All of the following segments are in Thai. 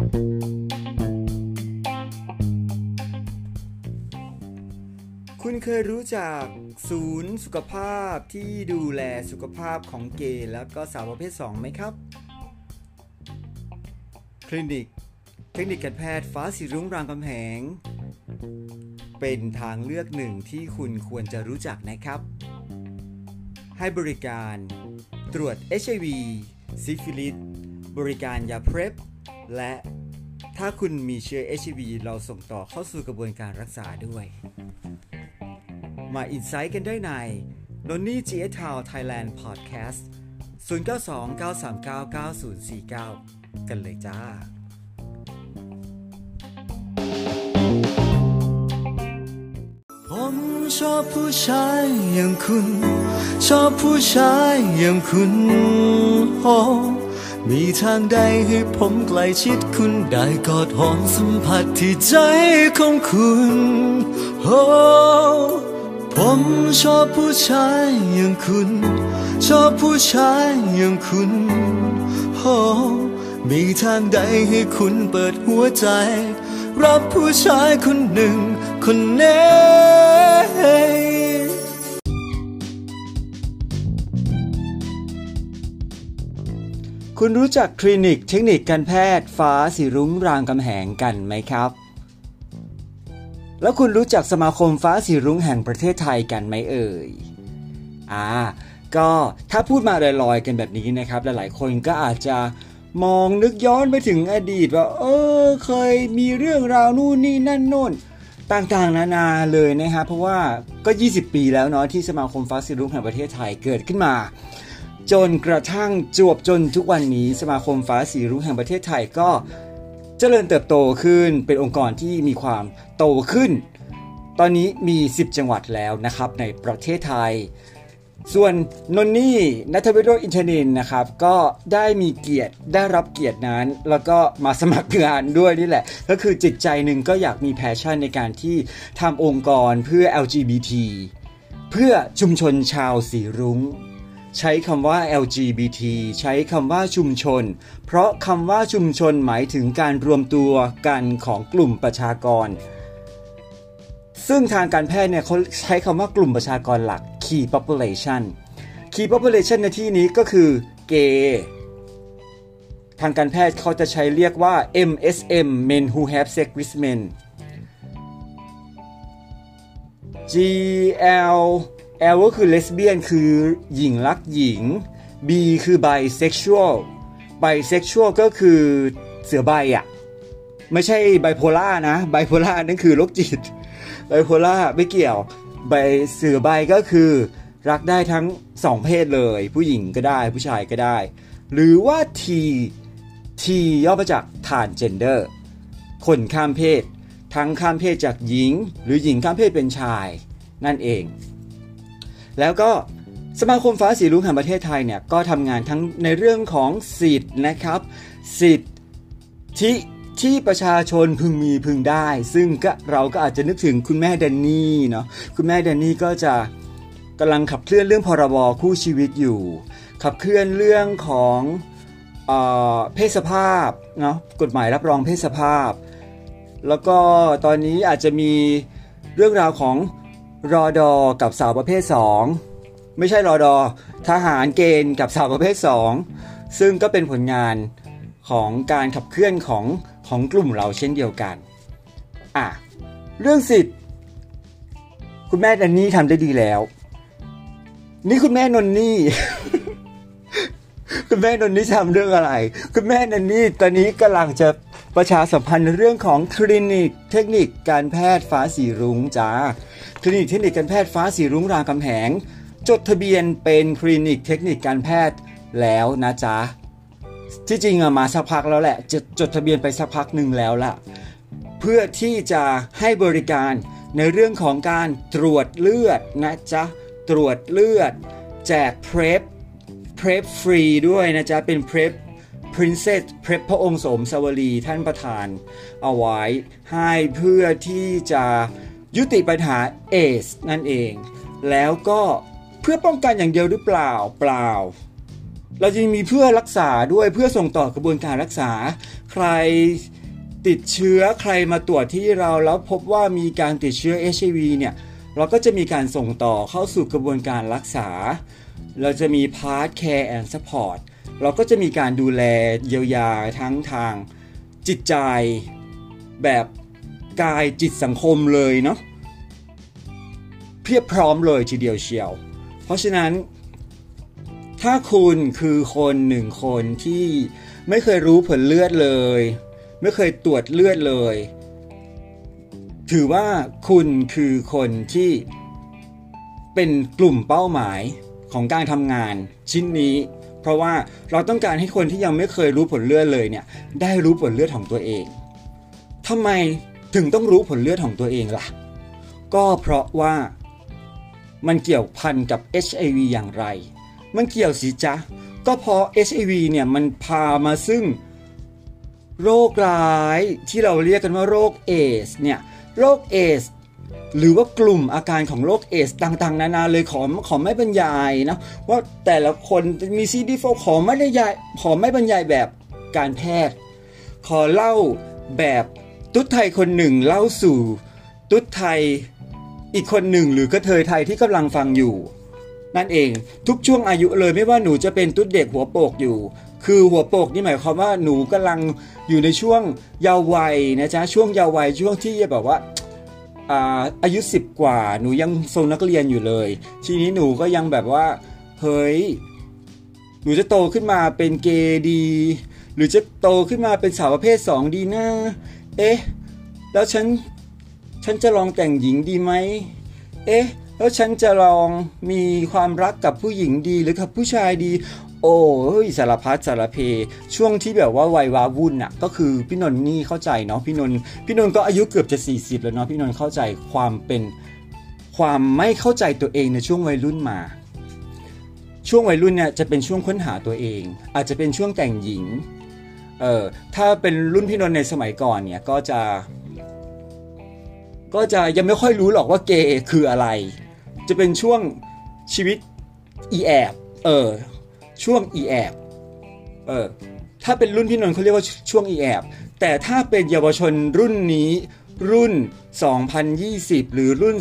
คุณเคยรู้จักศูนย์สุขภาพที่ดูแลสุขภาพของเกย์แล้วก็สาวประเภท 2 ไหมครับ คลินิก เทคนิคการแพทย์ฟ้าสีรุ้งรางกำแหง เป็นทางเลือกหนึ่งที่คุณควรจะรู้จักนะครับ ให้บริการ ตรวจ HIV ซิฟิลิสบริการยาเพร p และถ้าคุณมีเชื้อ HIV เราส่งต่อเข้าสู่กระบวนการรักษาด้วย มา insight กันได้ในนนนี่จีเอทาวไทยแลนด์พอดแคสต์0929399049 กันเลยจ้าผมชอบผู้ชายอย่างคุณ ชอบผู้ชายอย่างคุณโอ มีทางใดให้ผมใกล้ชิดคุณได้กอดหอมสัมผัสที่ใจของคุณโอ้ผมชอบผู้ชายอย่างคุณ ชอบผู้ชายอย่างคุณโอ้มีทางใดให้คุณเปิดหัวใจ รับผู้ชายคนหนึ่งคนนี้ คุณรู้จักคลินิกเทคนิคการแพทย์ฟ้าสีรุ้งรางกำแหงกันไหมครับ แล้วคุณรู้จักสมาคมฟ้าสีรุ้งแห่งประเทศไทยกันไหมเอ่ย อ่า ก็ถ้าพูดมาลอยๆกันแบบนี้นะครับหลายๆคนก็อาจจะมองนึกย้อนไปถึงอดีตว่า เออ เคยมีเรื่องราวนู่นนี่นั่นโน่นต่างๆนานาเลยนะครับเพราะว่าก็ 20 ปีแล้วเนาะที่สมาคมฟ้าสีรุ้งแห่งประเทศไทยเกิดขึ้นมา จนกระทั่งจวบจนทุกวันนี้สมาคมฟ้าสีรุ้งแห่งประเทศไทยก็เจริญเติบโตขึ้นเป็นองค์กรที่มีความโตขึ้น ตอนนี้มี 10 จังหวัดแล้วนะครับในประเทศไทย ส่วนนนนี่นัทวิโรจน์อินทนินนะครับ ก็ได้มีเกียรติได้รับเกียรตินั้น แล้วก็มาสมัครงานด้วยนี่แหละ ก็คือจิตใจหนึ่งก็อยากมี passion ในการที่ทำองค์กรเพื่อ LGBT เพื่อชุมชนชาวสีรุ้ง ใช้คำว่า LGBT ใช้คำว่าชุมชน เพราะคำว่าชุมชนหมายถึงการรวมตัวกันของกลุ่มประชากร ซึ่งทางการแพทย์เนี่ยเขาใช้คำว่ากลุ่มประชากรหลัก key population key population ในที่นี้ก็คือเกย์ทางการแพทย์เขาจะใช้เรียกว่า MSM men who have sex with men GL L ก็คือ lesbian คือหญิงรักหญิง B คือ bisexual bisexual ก็คือเสือใบอะไม่ใช่ไบโพล่านะ ไบโพล่านั่นคือโรคจิต ไบโพล่าไม่เกี่ยวใบเสือใบก็คือรักได้ทั้งสองเพศเลย ผู้หญิงก็ได้ผู้ชายก็ได้ หรือว่า T T ย่อมาจาก transgender คนข้ามเพศ ทั้งข้ามเพศจากหญิง หรือหญิงข้ามเพศเป็นชาย นั่นเอง แล้วก็สมาคมฟ้าสีรุ้งแห่งประเทศไทยเนี่ยก็ทำงานทั้งในเรื่องของสิทธิ์นะครับ สิทธิที่ประชาชนพึงมีพึงได้ ซึ่งก็เราก็อาจจะนึกถึงคุณแม่แดนนี่เนาะคุณแม่แดนนี่ก็จะกำลังขับเคลื่อนเรื่องพรบคู่ชีวิตอยู่ ขับเคลื่อนเรื่องของเอเพศสภาพเนาะกฎหมายรับรองเพศสภาพ แล้วก็ตอนนี้อาจจะมีเรื่องราวของ รอดอกับสาวประเภท 2 ไม่ใช่รอดอทหารเกณฑ์กับสาวประเภท 2 ซึ่งก็เป็นผลงานของการขับเคลื่อนของของกลุ่มเราเช่นเดียวกันอะเรื่องสิทธิ์ คุณแม่ดันนี่ทำได้ดีแล้ว นี่คุณแม่นนนี่ คุณแม่นนนี่ทำเรื่องอะไร คุณแม่นนนี่ตอนนี้กำลังจะ ประชาสัมพันธ์เรื่องของคลินิกเทคนิคการแพทย์ฟ้าสีรุ้งจ้าคลินิกเทคนิคการแพทย์ฟ้าสีรุ้งรามคำแหง จดทะเบียนเป็นคลินิกเทคนิคการแพทย์แล้วนะจ๊ะที่จริงอะมาสักพักแล้วแหละจดจดทะเบียนไปสักพักหนึ่งแล้วล่ะ เพื่อที่จะให้บริการในเรื่องของการตรวจเลือดนะจ๊ะตรวจเลือด แจกเพรพเพรพฟรีด้วยนะจ๊ะเป็นเพรพ Princess เพรพระองค์สมสวรีท่านประธาน เอาไว้ให้เพื่อที่จะยุติปัญหาเอสนั่นเอง แล้วก็เพื่อป้องกันอย่างเดียวหรือเปล่าเปล่า เราจะมีเพื่อรักษาด้วยเพื่อส่งต่อกระบวนการรักษา ใครติดเชื้อใครมาตรวจที่เราแล้วพบว่ามีการติดเชื้อ HIV เนี่ยเราก็จะมีการส่งต่อเข้าสู่กระบวนการรักษา เราจะมี part care and support เราก็จะมีการดูแลเยียวยาทั้งทางจิตใจแบบกายจิตสังคมเลยเนาะเพียบพร้อมเลยทีเดียวเชียว เพราะฉะนั้น ถ้าคุณคือคนหนึ่งคนที่ไม่เคยรู้ผลเลือดเลย ไม่เคยตรวจเลือดเลย ถือว่าคุณคือคนที่เป็นกลุ่มเป้าหมายของการทำงานชิ้นนี้ เพราะว่าเราต้องการให้คนที่ยังไม่เคยรู้ผลเลือดเลยเนี่ยได้รู้ผลเลือดของตัวเองทำไมถึงต้องรู้ผลเลือดของตัวเองล่ะ ก็เพราะว่ามันเกี่ยวพันกับ HIV อย่างไร มันเกี่ยวสิจ๊ะ ก็เพราะ HIV เนี่ยมันพามาซึ่งโรคร้ายที่เราเรียกกันว่าโรคเอสเนี่ย โรคเอดส์ หรือว่ากลุ่มอาการของโรคเอดส์ต่างๆ นานาเลยขอขอไม่บรรยายนะว่าแต่ละคนมี CD4ขอไม่ได้ยายขอไม่บรรยายแบบการแพทย์ ขอเล่าแบบตุ๊ดไทยคนหนึ่งเล่าสู่ตุ๊ดไทยอีกคนหนึ่งหรือกระเทยไทยที่กำลังฟังอยู่ นั่นเองทุกช่วงอายุเลยไม่ว่าหนูจะเป็นตุ๊ดเด็กหัวโปกอยู่ คือหัวโปกนี่หมายความว่าหนูกำลังอยู่ในช่วงเยาว์วัยนะจ๊ะช่วงเยาว์วัยช่วงที่แบบว่า อาอายุ 10 กว่า หนูยังทรงนักเรียนอยู่เลย ทีนี้หนูก็ยังแบบว่า เฮ้ย หนูจะโตขึ้นมาเป็นเกย์ดี หรือจะโตขึ้นมาเป็นสาวประเภท 2 ดีนะเอ๊ะ แล้วฉัน ฉันจะลองแต่งหญิงดีไหม เอ๊ะ แล้วฉันจะลองมีความรักกับผู้หญิงดีหรือกับผู้ชายดี โอ้ยสารพัดสารเพ ช่วงที่แบบว่าวัยวาวุ่นน่ะก็คือพี่นนท์นี่เข้าใจเนาะพี่นนท์พี่นนท์ก็อายุเกือบจะ 40 แล้วเนาะพี่นนท์เข้าใจความเป็นความไม่เข้าใจตัวเองในช่วงวัยรุ่นมา ช่วงวัยรุ่นเนี่ยจะเป็นช่วงค้นหาตัวเอง อาจจะเป็นช่วงแต่งหญิงเออถ้าเป็นรุ่นพี่นนท์ในสมัยก่อนเนี่ยก็จะ ก็จะยังไม่ค่อยรู้หรอกว่าเกย์คืออะไร จะเป็นช่วงชีวิตอีแอบเออ ช่วงอีแอบเออถ้าเป็นรุ่นพี่นนท์เขาเรียกว่าช่วงอีแอบแต่ถ้าเป็นเยาวชนรุ่นนี้รุ่น 2020 หรือรุ่น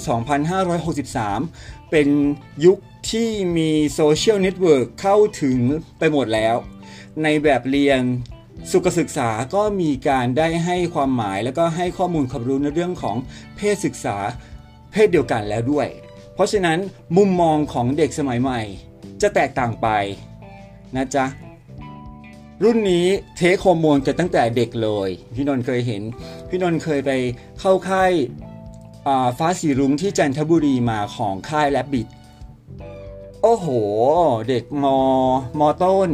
2563 เป็นยุคที่มี social network เข้าถึงไปหมดแล้ว ในแบบเรียนสุขศึกษาก็มีการได้ให้ความหมายแล้วก็ให้ข้อมูลความรู้ในเรื่องของเพศศึกษาเพศเดียวกันแล้วด้วย เพราะฉะนั้นมุมมองของเด็กสมัยใหม่จะแตกต่างไป นะจ๊ะ รุ่นนี้เทคฮอร์โมนกันตั้งแต่เด็กเลย พี่นนท์เคยเห็น พี่นนท์เคยไปเข้าค่ายฟ้าสีรุ้งที่จันทบุรีมาของค่ายแลบบิดโอ้โห เด็กมอมต้น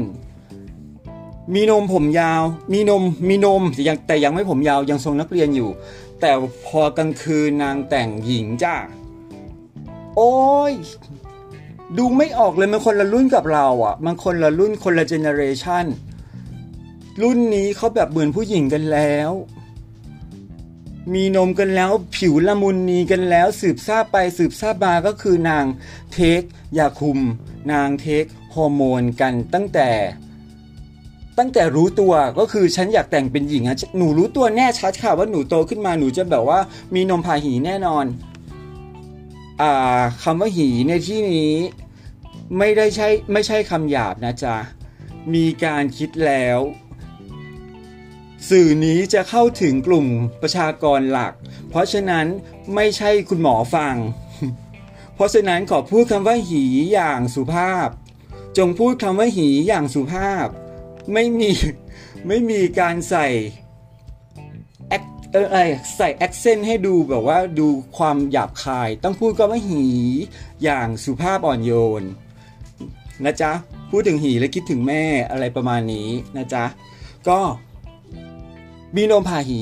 มีนมผมยาว มีนมมีนมแต่ยังแต่ยังไม่ผมยาวยังทรงนักเรียนอยู่ แต่พอกลางคืนนางแต่งหญิงจ้าโอ้ย ดูไม่ออกเลยมันคนละรุ่นกับเราอะ มันคนละรุ่นคนละเจเนเรชันรุ่นนี้เขาแบบเหมือนผู้หญิงกันแล้ว มีนมกันแล้ว ผิวละมุนนีกันแล้ว สืบทราบไปสืบทราบมาก็คือนางเทคยาคุม นางเทคฮอร์โมนกันตั้งแต่ ตั้งแต่รู้ตัวก็คือฉันอยากแต่งเป็นหญิงอะหนูรู้ตัวแน่ชัดค่ะว่าหนูโตขึ้นมาหนูจะแบบว่ามีนมพาหีแน่นอน คำว่าหีในที่นี้ไม่ได้ใช่ไม่ใช่คำหยาบนะจ๊ะ มีการคิดแล้ว สื่อนี้จะเข้าถึงกลุ่มประชากรหลัก เพราะฉะนั้นไม่ใช่คุณหมอฟัง เพราะฉะนั้นขอพูดคำว่าหีอย่างสุภาพ จงพูดคำว่าหีอย่างสุภาพ ไม่มีไม่มีการใส่ แออะไรใส่แอคเซนต์ให้ดูแบบว่าดูความหยาบคาย ต้องพูดก็ว่หี อย่างสุภาพอ่อนโยน นะจ๊ะ พูดถึงหีแล้วคิดถึงแม่อะไรประมาณนี้นะจ๊ะ ก็มีนมผ่าหี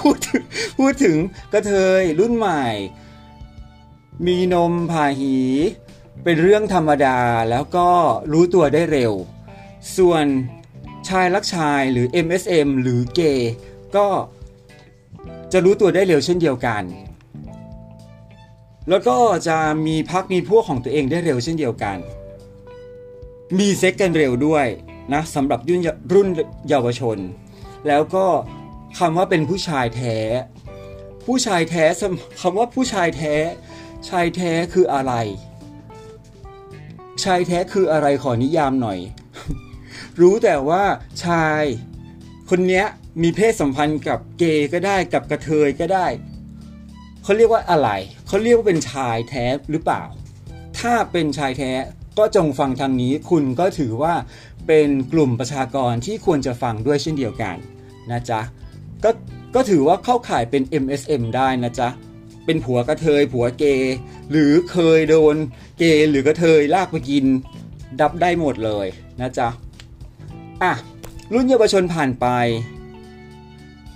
พูดถึงพูดถึงกระเทยรุ่นใหม่ มีนมผ่าหี เป็นเรื่องธรรมดาแล้วก็รู้ตัวได้เร็ว ส่วนชายรักชายหรือ MSM หรือเกย์ก็ จะรู้ตัวได้เร็วเช่นเดียวกัน แล้วก็จะมีพักมีพวกของตัวเองได้เร็วเช่นเดียวกัน มีเซ็กกันเร็วด้วยนะสำหรับรุ่นรุ่นเยาวชน แล้วก็คำว่าเป็นผู้ชายแท้ ผู้ชายแท้คำว่าผู้ชายแท้ ชายแท้คืออะไร ชายแท้คืออะไรขอนิยามหน่อย รู้แต่ว่าชายคนเนี้ย มีเพศสัมพันธ์กับเกย์ก็ได้กับกระเทยก็ได้ เขาเรียกว่าอะไร เขาเรียกว่าเป็นชายแท้หรือเปล่า ถ้าเป็นชายแท้ก็จงฟังทางนี้คุณก็ถือว่าเป็นกลุ่มประชากรที่ควรจะฟังด้วยเช่นเดียวกันนะจ๊ะก็ก็ถือว่าเข้าข่ายเป็น MSM ได้นะจ๊ะ เป็นผัวกระเทย ผัวเกย์หรือเคยโดนเกย์หรือกระเทยลากไปกิน ดับได้หมดเลยนะจ๊ะ อะ รุ่นเยาวชนผ่านไป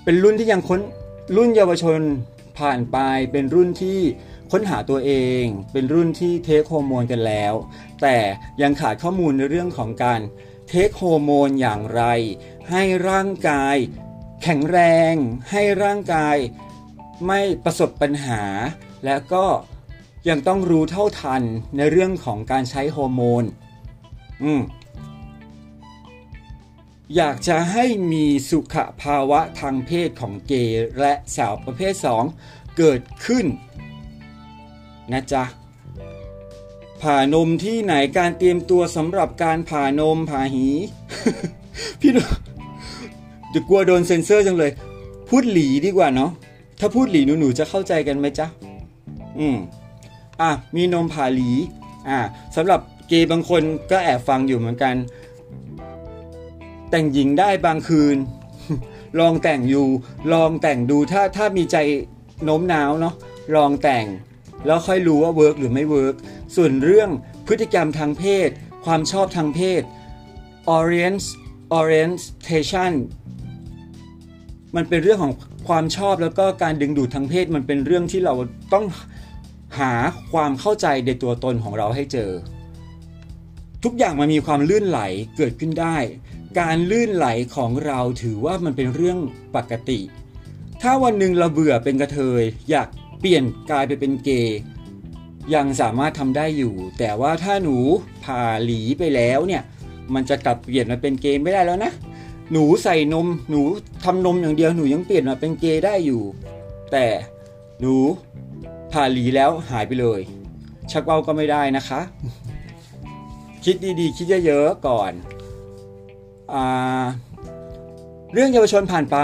เป็นรุ่นที่ยังค้นรุ่นเยาวชนผ่านไป เป็นรุ่นที่ค้นหาตัวเอง เป็นรุ่นที่ take ฮอร์โมนกันแล้ว แต่ยังขาดข้อมูลในเรื่องของการ take ฮอร์โมนอย่างไร ให้ร่างกายแข็งแรง ให้ร่างกายไม่ประสบปัญหา และก็ยังต้องรู้เท่าทันในเรื่องของการใช้ฮอร์โมน อืม อยากจะให้มีสุขภาวะทางเพศของเกย์และสาวประเภท 2 เกิดขึ้นนะจ๊ะผ่านมที่ไหนการเตรียมตัวสำหรับการผ่านมผ่าหี พี่จะกลัวโดนเซ็นเซอร์จังเลย พูดหลีดีกว่าเนาะถ้าพูดหลีหนูหนูจะเข้าใจกันไหมจ๊ะอืมอะมีนมผ่าหลีอะสำหรับเกย์บางคนก็แอบฟังอยู่เหมือนกัน แต่งหญิงได้บางคืน ลองแต่งอยู่ ลองแต่งดูถ้าถ้ามีใจโน้มน้าวเนาะลองแต่ง แล้วค่อยรู้ว่า work หรือไม่ work ส่วนเรื่องพฤติกรรมทางเพศ ความชอบทางเพศ orient orientation มันเป็นเรื่องของความชอบแล้วก็การดึงดูดทางเพศมันเป็นเรื่องที่เราต้องหาความเข้าใจในตัวตนของเราให้เจอ ทุกอย่างมันมีความลื่นไหลเกิดขึ้นได้ การลื่นไหลของเราถือว่ามันเป็นเรื่องปกติ ถ้าวันหนึ่งเราเบื่อเป็นกระเทย อยากเปลี่ยนกลายไปเป็นเกย์ยังสามารถทำได้อยู่ แต่ว่าถ้าหนูผ่าหลีไปแล้วเนี่ยมันจะกลับเปลี่ยนมาเป็นเกย์ไม่ได้แล้วนะ หนูใส่นม หนูทำนมอย่างเดียวหนูยังเปลี่ยนมาเป็นเกย์ได้อยู่ แต่หนูผ่าหลีแล้วหายไปเลย ชักเบาก็ไม่ได้นะคะ คิดดีๆ คิดเยอะๆก่อน เรื่องเยาวชนผ่านไป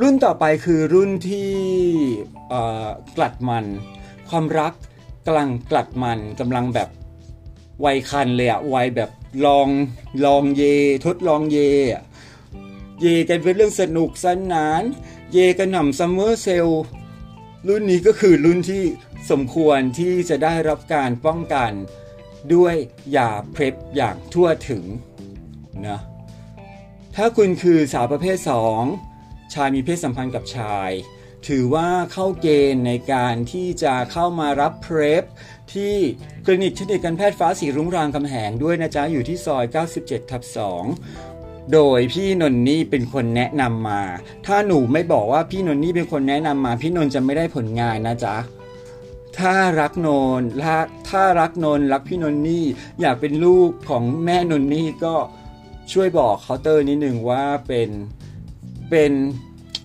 รุ่นต่อไปคือรุ่นที่กลัดมัน ความรักกำลังกลัดมันกำลังแบบวัยคันเลยอะวัยแบบลองลองเย ทดลองเยเยกันเป็นเรื่องสนุกสนาน เยกันหน่ำ summer sale รุ่นนี้ก็คือรุ่นที่สมควรที่จะได้รับการป้องกันด้วยยา PrEP อย่างทั่วถึง นะถ้าคุณคือสาวประเภท 2 ชายมีเพศสัมพันธ์กับชาย ถือว่าเข้าเกณฑ์ในการที่จะเข้ามารับ PrEP ที่คลินิกเทคนิคการแพทย์ฟ้าสีรุ้งรามคำแหงด้วยนะจ๊ะ อยู่ที่ซอย 97 ทับ 2 โดยพี่นนนี่เป็นคนแนะนำมา ถ้าหนูไม่บอกว่าพี่นนนี่เป็นคนแนะนำมา พี่นนจะไม่ได้ผลงานนะจ๊ะถ้ารักนนถ้ารักนนรักพี่นนนี่อยากเป็นลูกของแม่นนนี่ก็ ช่วยบอกเคาน์เตอร์นิดหนึ่งว่าเป็นเป็น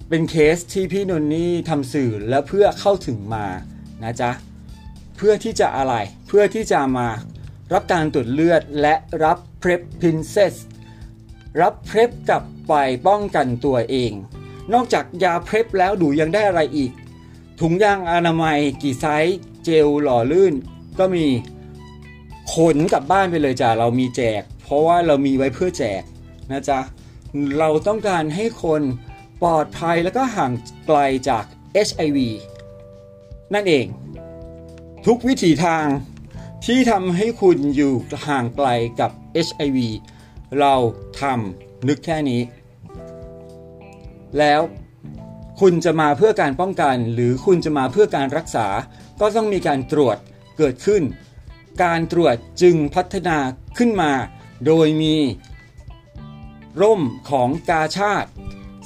เป็นเคสที่พี่นนนี่ทำสื่อแล้วเพื่อเข้าถึงมานะจ๊ะเพื่อที่จะอะไรเพื่อที่จะมารับการตรวจเลือดและรับเพรพพินเซสรับเพรพกลับไปป้องกันตัวเอง นอกจากยาเพรพแล้วดูยังได้อะไรอีก ถุงยางอนามัยกี่ไซส์เจลหล่อลื่น ก็มีขนกลับบ้านไปเลยจ้ะเรามีแจก เพราะว่าเรามีไว้เพื่อแจกนะจ๊ะ เราต้องการให้คนปลอดภัยแล้วก็ห่างไกลจาก HIV นั่นเอง ทุกวิถีทางที่ทำให้คุณอยู่ห่างไกลกับ HIV เราทำนึกแค่นี้ แล้วคุณจะมาเพื่อการป้องกัน หรือคุณจะมาเพื่อการรักษา ก็ต้องมีการตรวจเกิดขึ้น การตรวจจึงพัฒนาขึ้นมา โดยมี ร่มของกาชาติ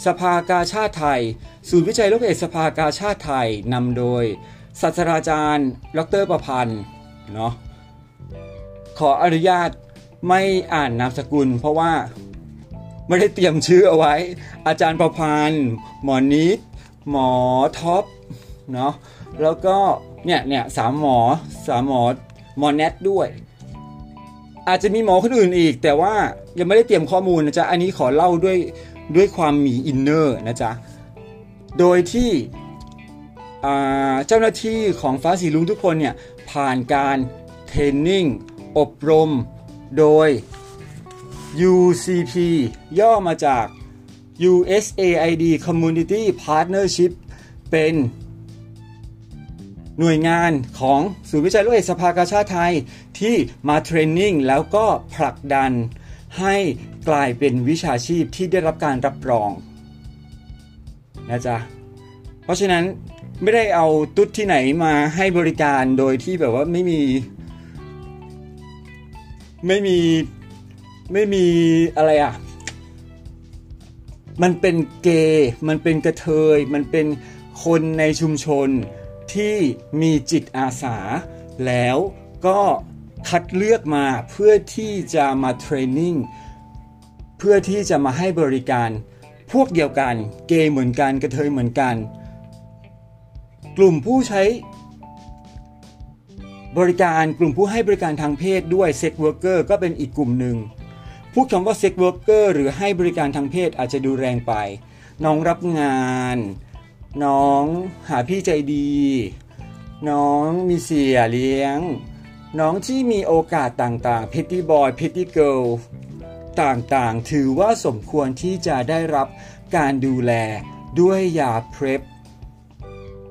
สภากาชาติไทย ศูนย์วิจัยโรคเอดสภากาชาติไทยนำโดยศาสตราจารย์ ดรประพันธ์เนาะขออนุญาตไม่อ่านนามสกุล เพราะว่าไม่ได้เตรียมชื่อเอาไว้ อาจารย์ประพันธ์หมอนิดหมอท็อปเนาะแล้วก็เนี่ยเนี่ยสามหมอสามหมอหมอแนทด้วย อาจจะมีหมอคนอื่นอีก แต่ว่ายังไม่ได้เตรียมข้อมูลนะจ๊ะ อันนี้ขอเล่าด้วยด้วยความมีอินเนอร์นะจ๊ะ โดยที่เจ้าหน้าที่ของฟ้าสีลุงทุกคนเนี่ย ผ่านการเทรนนิ่งอบรมโดย UCP ย่อมาจาก USAID Community Partnership เป็น หน่วยงานของศูนย์วิจัยโลกเอกสภากาชาติไทยที่มาเทรนนิ่งแล้วก็ผลักดันให้กลายเป็นวิชาชีพที่ได้รับการรับรองนะจ๊ะเพราะฉะนั้นไม่ได้เอาตุ๊ดที่ไหนมาให้บริการโดยที่แบบว่าไม่มี ไม่มีไม่มีอะไรอะ มันเป็นเกย์มันเป็นกระเทย มันเป็นคนในชุมชน ที่มีจิตอาสา แล้วก็คัดเลือกมาเพื่อที่จะมา training เพื่อที่จะมาให้บริการพวกเดียวกัน เกย์เหมือนกันกระเทยเหมือนกัน กลุ่มผู้ใช้บริการกลุ่มผู้ให้บริการทางเพศด้วย sex worker ก็เป็นอีกกลุ่มหนึ่งพูดคำว่า sex worker หรือให้บริการทางเพศอาจจะดูแรงไป น้องรับงาน น้องหาพี่ใจดี น้องมีเสี่ยเลี้ยง น้องที่มีโอกาสต่างๆ Pretty Boy Pretty Girl ต่างๆ ถือว่าสมควรที่จะได้รับการดูแลด้วยยา PrEP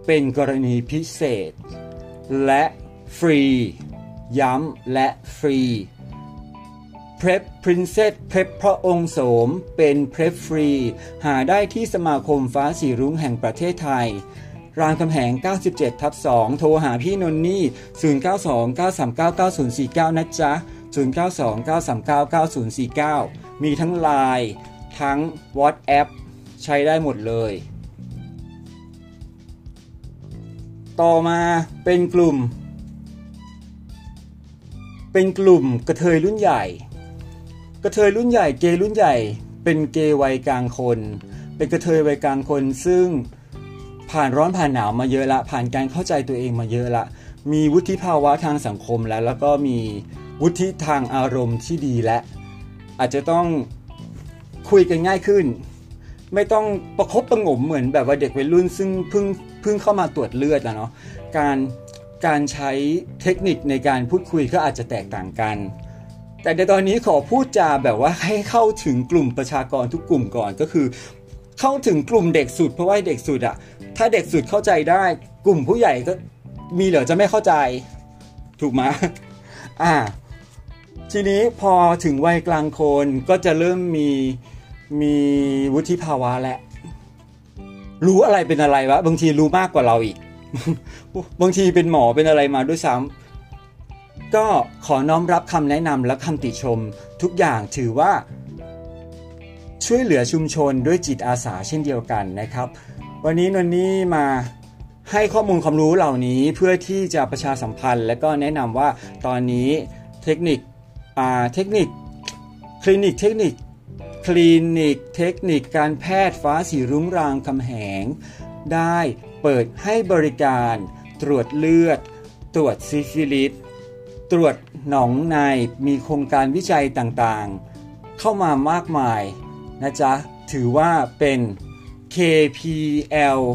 เป็นกรณีพิเศษ และฟรี ย้ำและฟรี Prep Princess Prep พระองค์โสม เป็น Prep ฟรี หาได้ที่สมาคมฟ้าสีรุ้งแห่งประเทศไทย รางคำแหง 97 ทับ 2 โทรหาพี่นนนี่ 0929399049 นะจ๊ะ 0929399049 มีทั้ง Line ทั้ง WhatsApp ใช้ได้หมดเลย ต่อมาเป็นกลุ่ม เป็นกลุ่มกระเทยรุ่นใหญ่ ระเทยรุ่นใหญ่เกย์รุ่นใหญ่ เป็นเกย์วัยกลางคน เป็นกระเทยวัยกลางคน ซึ่งผ่านร้อนผ่านหนาวมาเยอะละ ผ่านการเข้าใจตัวเองมาเยอะละ มีวุฒิภาวะทางสังคมแล้ว แล้วก็มีวุฒิทางอารมณ์ที่ดีและอาจจะต้องคุยกันง่ายขึ้น ไม่ต้องประคบประงมเหมือนแบบว่าเด็กวัยรุ่น ซึ่งเพิ่งเพิ่งเข้ามาตรวจเลือดแล้วเนาะการการใช้เทคนิคในการพูดคุยก็อาจจะแตกต่างกัน แต่ในตอนนี้ขอพูดจาแบบว่าให้เข้าถึงกลุ่มประชากรทุกกลุ่มก่อนก็คือ เข้าถึงกลุ่มเด็กสุด เพราะว่าเด็กสุดอะถ้าเด็กสุดเข้าใจได้ กลุ่มผู้ใหญ่ก็มีเหลือจะไม่เข้าใจ ถูกไหมอ่า ทีนี้พอถึงวัยกลางคนก็จะเริ่มมีมีวุฒิภาวะและ รู้อะไรเป็นอะไรวะ บางทีรู้มากกว่าเราอีก บางทีเป็นหมอเป็นอะไรมาด้วยซ้ำ ก็ขอน้อมรับคำแนะนำและคำติชม ทุกอย่างถือว่า ช่วยเหลือชุมชนด้วยจิตอาสาเช่นเดียวกันนะครับ วันนี้นนนี่มาให้ข้อมูลความรู้เหล่านี้เพื่อที่จะประชาสัมพันธ์ และก็แนะนำว่าตอนนี้เทคนิคเทคนิคคลินิกเทคนิคคลินิกเทคนิคการแพทย์ฟ้าสีรุ้งรามคำแหง ได้เปิดให้บริการ ตรวจเลือด ตรวจซิฟิลิส ตรวจหนองในมีโครงการวิจัยต่างๆ เข้ามามากมายนะจ๊ะ ถือว่าเป็น KPLHS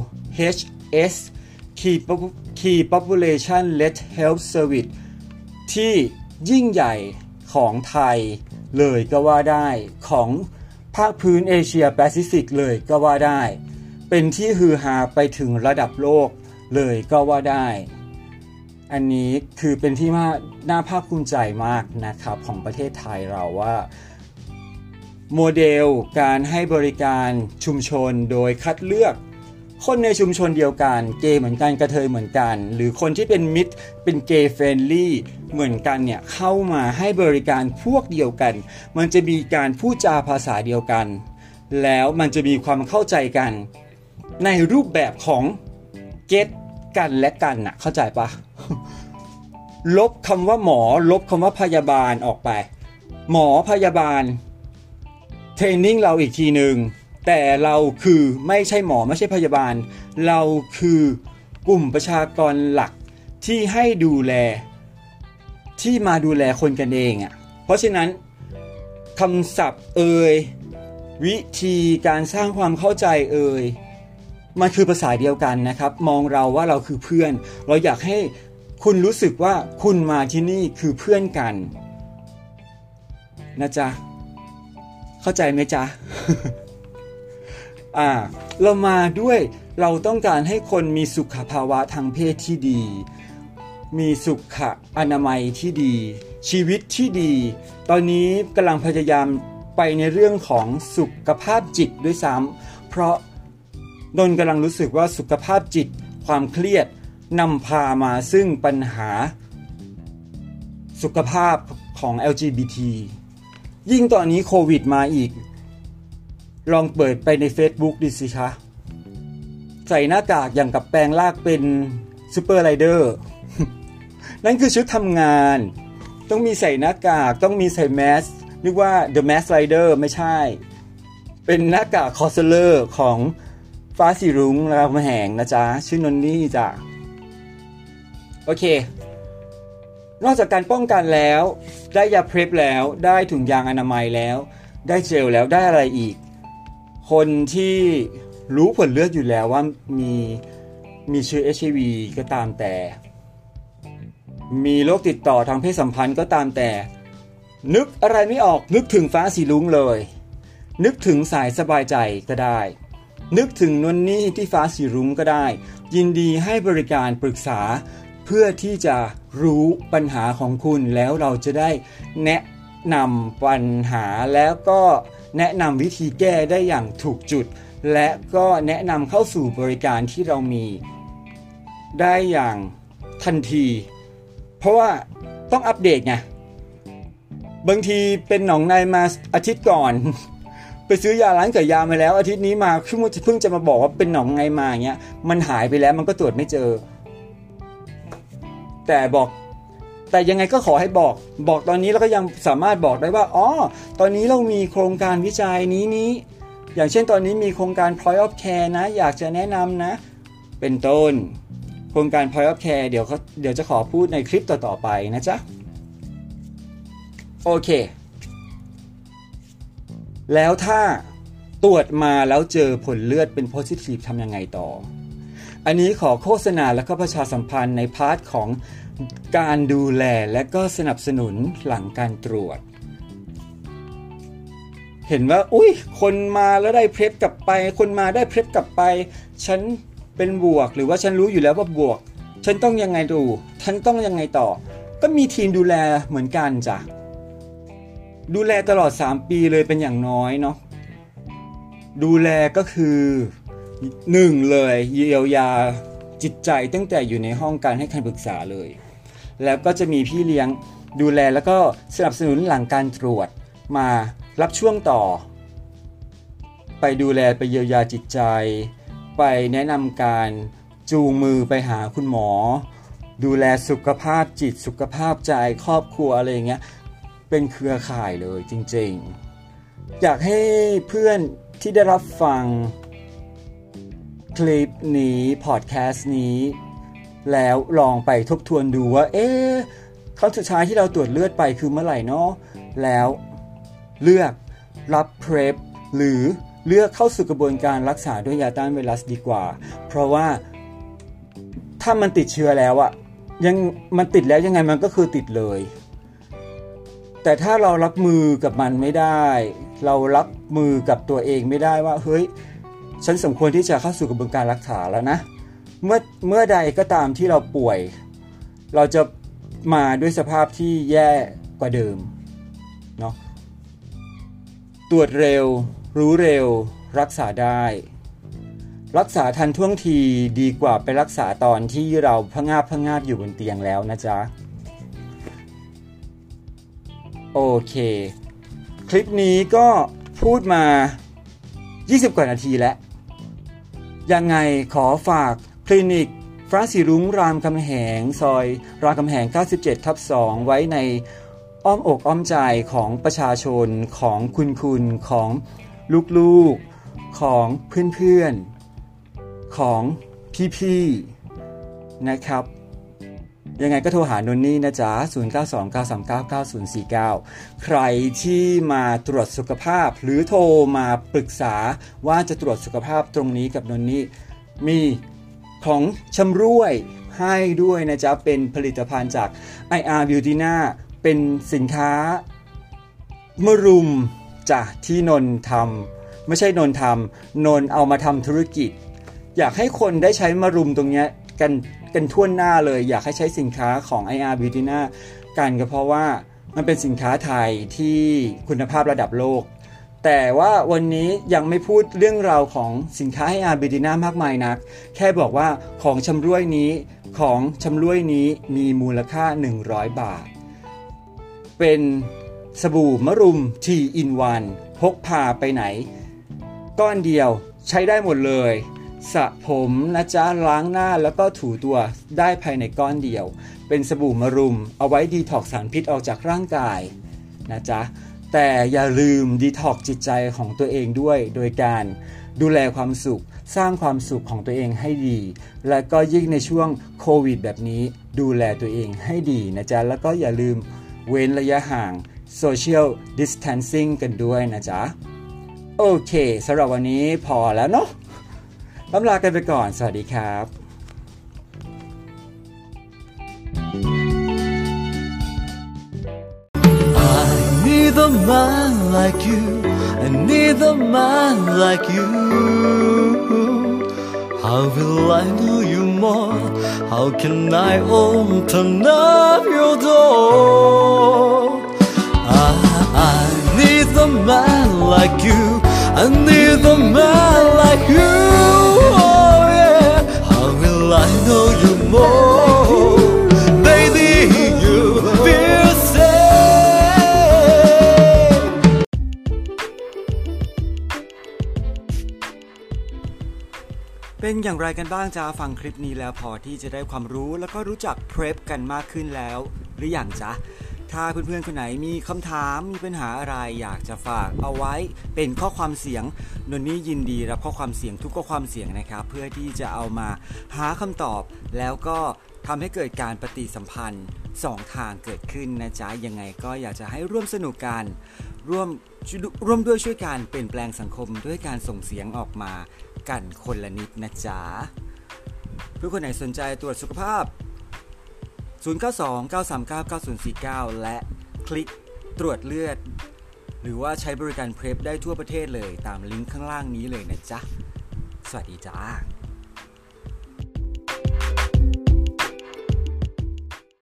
Key Population Led Health Service ที่ยิ่งใหญ่ของไทยเลยก็ว่าได้ของภาคพื้นเอเชียแปซิฟิกเลยก็ว่าได้ เป็นที่ฮือฮาไปถึงระดับโลกเลยก็ว่าได้ อันนี้คือเป็นที่มาน่าภาคภูมิใจมากนะครับของประเทศไทยเราว่าโมเดลการให้บริการชุมชนโดยคัดเลือก คนในชุมชนเดียวกันเกย์เหมือนกันกระเทยเหมือนกัน หรือคนที่เป็นมิตรเป็นเกย์เฟรนลี่เหมือนกันเนี่ยเข้ามาให้บริการพวกเดียวกัน มันจะมีการพูดจาภาษาเดียวกัน แล้วมันจะมีความเข้าใจกัน ในรูปแบบของเกันและกันน่ะ เข้าใจปะลบคำว่าหมอ ลบคำว่าพยาบาลออกไป หมอพยาบาล เทรนนิ่งเราอีกทีหนึ่งแต่เราคือไม่ใช่หมอไม่ใช่พยาบาล เราคือกลุ่มประชากรหลักที่ให้ดูแล ที่มาดูแลคนกันเองอะ่ะ เพราะฉะนั้นคำศัพท์เอ่ยวิธีการสร้างความเข้าใจเอ่ย มันคือภาษาเดียวกันนะครับ มองเราว่าเราคือเพื่อน เราอยากให้คุณรู้สึกว่าคุณมาที่นี่คือเพื่อนกันนะจ๊ะเข้าใจไหมจ๊ะอ่าเรามาด้วยเราต้องการให้คนมีสุขภาวะทางเพศที่ดี มีสุขอนามัยที่ดี ชีวิตที่ดี ตอนนี้กำลังพยายามไปในเรื่องของสุขภาพจิตด้วยซ้ำเพราะ นนกำลังรู้สึกว่าสุขภาพจิต ความเครียดนำพามาซึ่งปัญหา สุขภาพของ LGBT ยิ่งตอนนี้โควิดมาอีก ลองเปิดไปใน Facebook ดิสิคะใส่หน้ากากอย่างกับแปลงลากเป็นซูเปอร์ไรเดอร์นั่นคือชุดทำงาน ต้องมีใส่หน้ากากต้องมีใส่แมสนึกว่า The Mask Rider ไม่ใช่ เป็นหน้ากากคอสเลอร์ของ ฟ้าสีรุ้งรามาแหงนะจ๊ะ ชื่อนนนี่จ้ะ โอเค นอกจากการป้องกันแล้ว ได้ยาเพรพแล้วได้ถุงยางอนามัยแล้ว ได้เจลแล้วได้อะไรอีก คนที่รู้ผลเลือดอยู่แล้วว่ามีมีเชื้อ HIV ก็ตามแต่ มีโรคติดต่อทางเพศสัมพันธ์ก็ตามแต่ นึกอะไรไม่ออกนึกถึงฟ้าสีลุ้งเลย นึกถึงสายสบายใจก็ได้ นึกถึงนวลนี่ที่ฟ้าสีรุ้งก็ได้ ยินดีให้บริการปรึกษา เพื่อที่จะรู้ปัญหาของคุณแล้วเราจะได้แนะนำปัญหาแล้วก็แนะนำวิธีแก้ได้อย่างถูกจุด และก็แนะนำเข้าสู่บริการที่เรามี ได้อย่างทันที เพราะว่าต้องอัปเดตไงบางทีเป็นหนองในมาอาทิตย์ก่อน ไปซื้อยาร้านเกิดยามาแล้ว อาทิตย์นี้มาเพิ่งจะมาบอกว่าเป็นหนองในมาเงี้ยมันหายไปแล้วมันก็ตรวจไม่เจอ แต่บอก แต่ยังไงก็ขอให้บอก บอกตอนนี้แล้วก็ยังสามารถบอกได้ว่าอ๋อตอนนี้เรามีโครงการวิจัยนี้นี้ อย่างเช่นตอนนี้มีโครงการ Point of Care นะ อยากจะแนะนำนะ เป็นต้น โครงการ Point of Care เดี๋ยวเขาเดี๋ยวจะขอพูดในคลิปต่อๆไปนะจ๊ะโอเค แล้วถ้าตรวจมาแล้วเจอผลเลือดเป็น positive ทำยังไงต่อ อันนี้ขอโฆษณาและก็ประชาสัมพันธ์ใน part ของการดูแลและก็สนับสนุนหลังการตรวจ เห็นว่าอุ้ยคนมาแล้วได้เพลฟกลับไป คนมาได้เพลฟกลับไป ฉันเป็นบวกหรือว่าฉันรู้อยู่แล้วว่าบวก ฉันต้องยังไงดู ฉันต้องยังไงต่อ ก็มีทีมดูแลเหมือนกันจ้ะ ดูแลตลอด 3 ปีเลยเป็นอย่างน้อยเนาะดูแลก็คือหนึ่งเลยเยียวยาจิตใจตั้งแต่อยู่ในห้องการให้คำปรึกษาเลย แล้วก็จะมีพี่เลี้ยงดูแลแล้วก็สนับสนุนหลังการตรวจมารับช่วงต่อ ไปดูแลไปเยียวยาจิตใจ ไปแนะนำการจูงมือไปหาคุณหมอ ดูแลสุขภาพจิตสุขภาพใจครอบครัวอะไรอย่างเงี้ย เป็นเครือข่ายเลยจริงๆ อยากให้เพื่อนที่ได้รับฟัง คลิปนี้พอดแคสต์นี้ แล้วลองไปทบทวนดูว่า เอ๊ะครั้งสุดท้ายที่เราตรวจเลือดไปคือเมื่อไหร่เนาะแล้วเลือกรับเพรพหรือเลือกเข้าสู่กระบวนการรักษาด้วยยาต้านไวรัสดีกว่า เพราะว่าถ้ามันติดเชื้อแล้วอะยังมันติดแล้วยังไงมันก็คือติดเลย แต่ถ้าเรารับมือกับมันไม่ได้ เรารับมือกับตัวเองไม่ได้ว่า เฮ้ย ฉันสมควรที่จะเข้าสู่กระบวนการรักษาแล้วนะ เมื่อเมื่อใดก็ตามที่เราป่วย เราจะมาด้วยสภาพที่แย่กว่าเดิมเนาะตรวจเร็ว รู้เร็ว รักษาได้ รักษาทันท่วงทีดีกว่าไปรักษาตอนที่เราพงาบพงาบอยู่บนเตียงแล้วนะจ๊ะ โอเค คลิปนี้ก็พูดมา 20 กว่านาทีแล้ว ยังไงขอฝากคลินิกฟ้าสีรุ้งรามคำแหง ซอย รามคำแหง 97 ทับ 2 ไว้ในอ้อมอกอ้อมใจของประชาชนของคุณคุณของลูกๆของเพื่อนๆ ของพี่ๆ นะครับ ยังไงก็โทรหานนนี่นะจ๊ะ 0929399049 ใครที่มาตรวจสุขภาพ หรือโทรมาปรึกษาว่าจะตรวจสุขภาพตรงนี้กับนนนี่มีของชำร่วยให้ด้วยนะจ๊ะ เป็นผลิตภัณฑ์จาก IR Beauty หน้าเป็นสินค้ามรุมจ้ะที่นนทำไม่ใช่นนทำนนเอามาทำธุรกิจ อยากให้คนได้ใช้มรุมตรงนี้กัน กันทั่วหน้าเลย อยากให้ใช้สินค้าของ IR Beauty หน้ากันก็เพราะว่ามันเป็นสินค้าไทยที่คุณภาพระดับโลก แต่ว่าวันนี้ยังไม่พูดเรื่องราวของสินค้าให้อาร์บิดิน่ามากมายนัก แค่บอกว่าของชำร่วยนี้ของชำร่วยนี้มีมูลค่า 100 บาท เป็นสบู่มะรุม T in 1พกพาไปไหน ก้อนเดียวใช้ได้หมดเลย สระผมนะจ๊ะล้างหน้าแล้วก็ถูตัวได้ภายในก้อนเดียว เป็นสบู่มะรุม เอาไว้ดีท็อกสารพิษออกจากร่างกายนะจ๊ะแต่อย่าลืมดีท็อกจิตใจของตัวเองด้วย โดยการดูแลความสุข สร้างความสุขของตัวเองให้ดี และก็ยิ่งในช่วงโควิดแบบนี้ดูแลตัวเองให้ดีนะจ๊ะแล้วก็อย่าลืมเว้นระยะห่าง Social Distancing กันด้วยนะจ๊ะ โอเคสำหรับวันนี้พอแล้วเนาะ ล้ำลากันไปก่อน สวัสดีครับ I need a man like you. I need a man like you. How will I know you more? How can I open up your door? I, I need a man like you. I need a man like you. Oh yeah. How will I know you more? Baby, you feel safe. เป็นอย่างไรกันบ้างจ้าฟังคลิปนี้แล้วพอที่จะได้ความรู้แล้วก็รู้จักเพร p กันมากขึ้นแล้ว หรืออย่างจ๊ะ ถ้าเพื่อนๆคนไหนมีคำถามมีปัญหาอะไรอยากจะฝากเอาไว้เป็นข้อความเสียงนนนี่ยินดีรับข้อความเสียงทุกข้อความเสียงนะครับ เพื่อที่จะเอามาหาคำตอบ แล้วก็ทำให้เกิดการปฏิสัมพันธ์สองทางเกิดขึ้นนะจ๊ะยังไงก็อยากจะให้ร่วมสนุกกันร่วมร่วมด้วยช่วยการเปลี่ยนแปลงสังคมด้วยการส่งเสียงออกมากันคนละนิดนะจ๊ะเพื่อคนไหนสนใจตรวจสุขภาพ 092-939-9049 และคลิกตรวจเลือด หรือว่าใช้บริการเพร p ได้ทั่วประเทศเลยตามลิงก์ข้างล่างนี้เลยนะจ๊ะ สวัสดีจ้า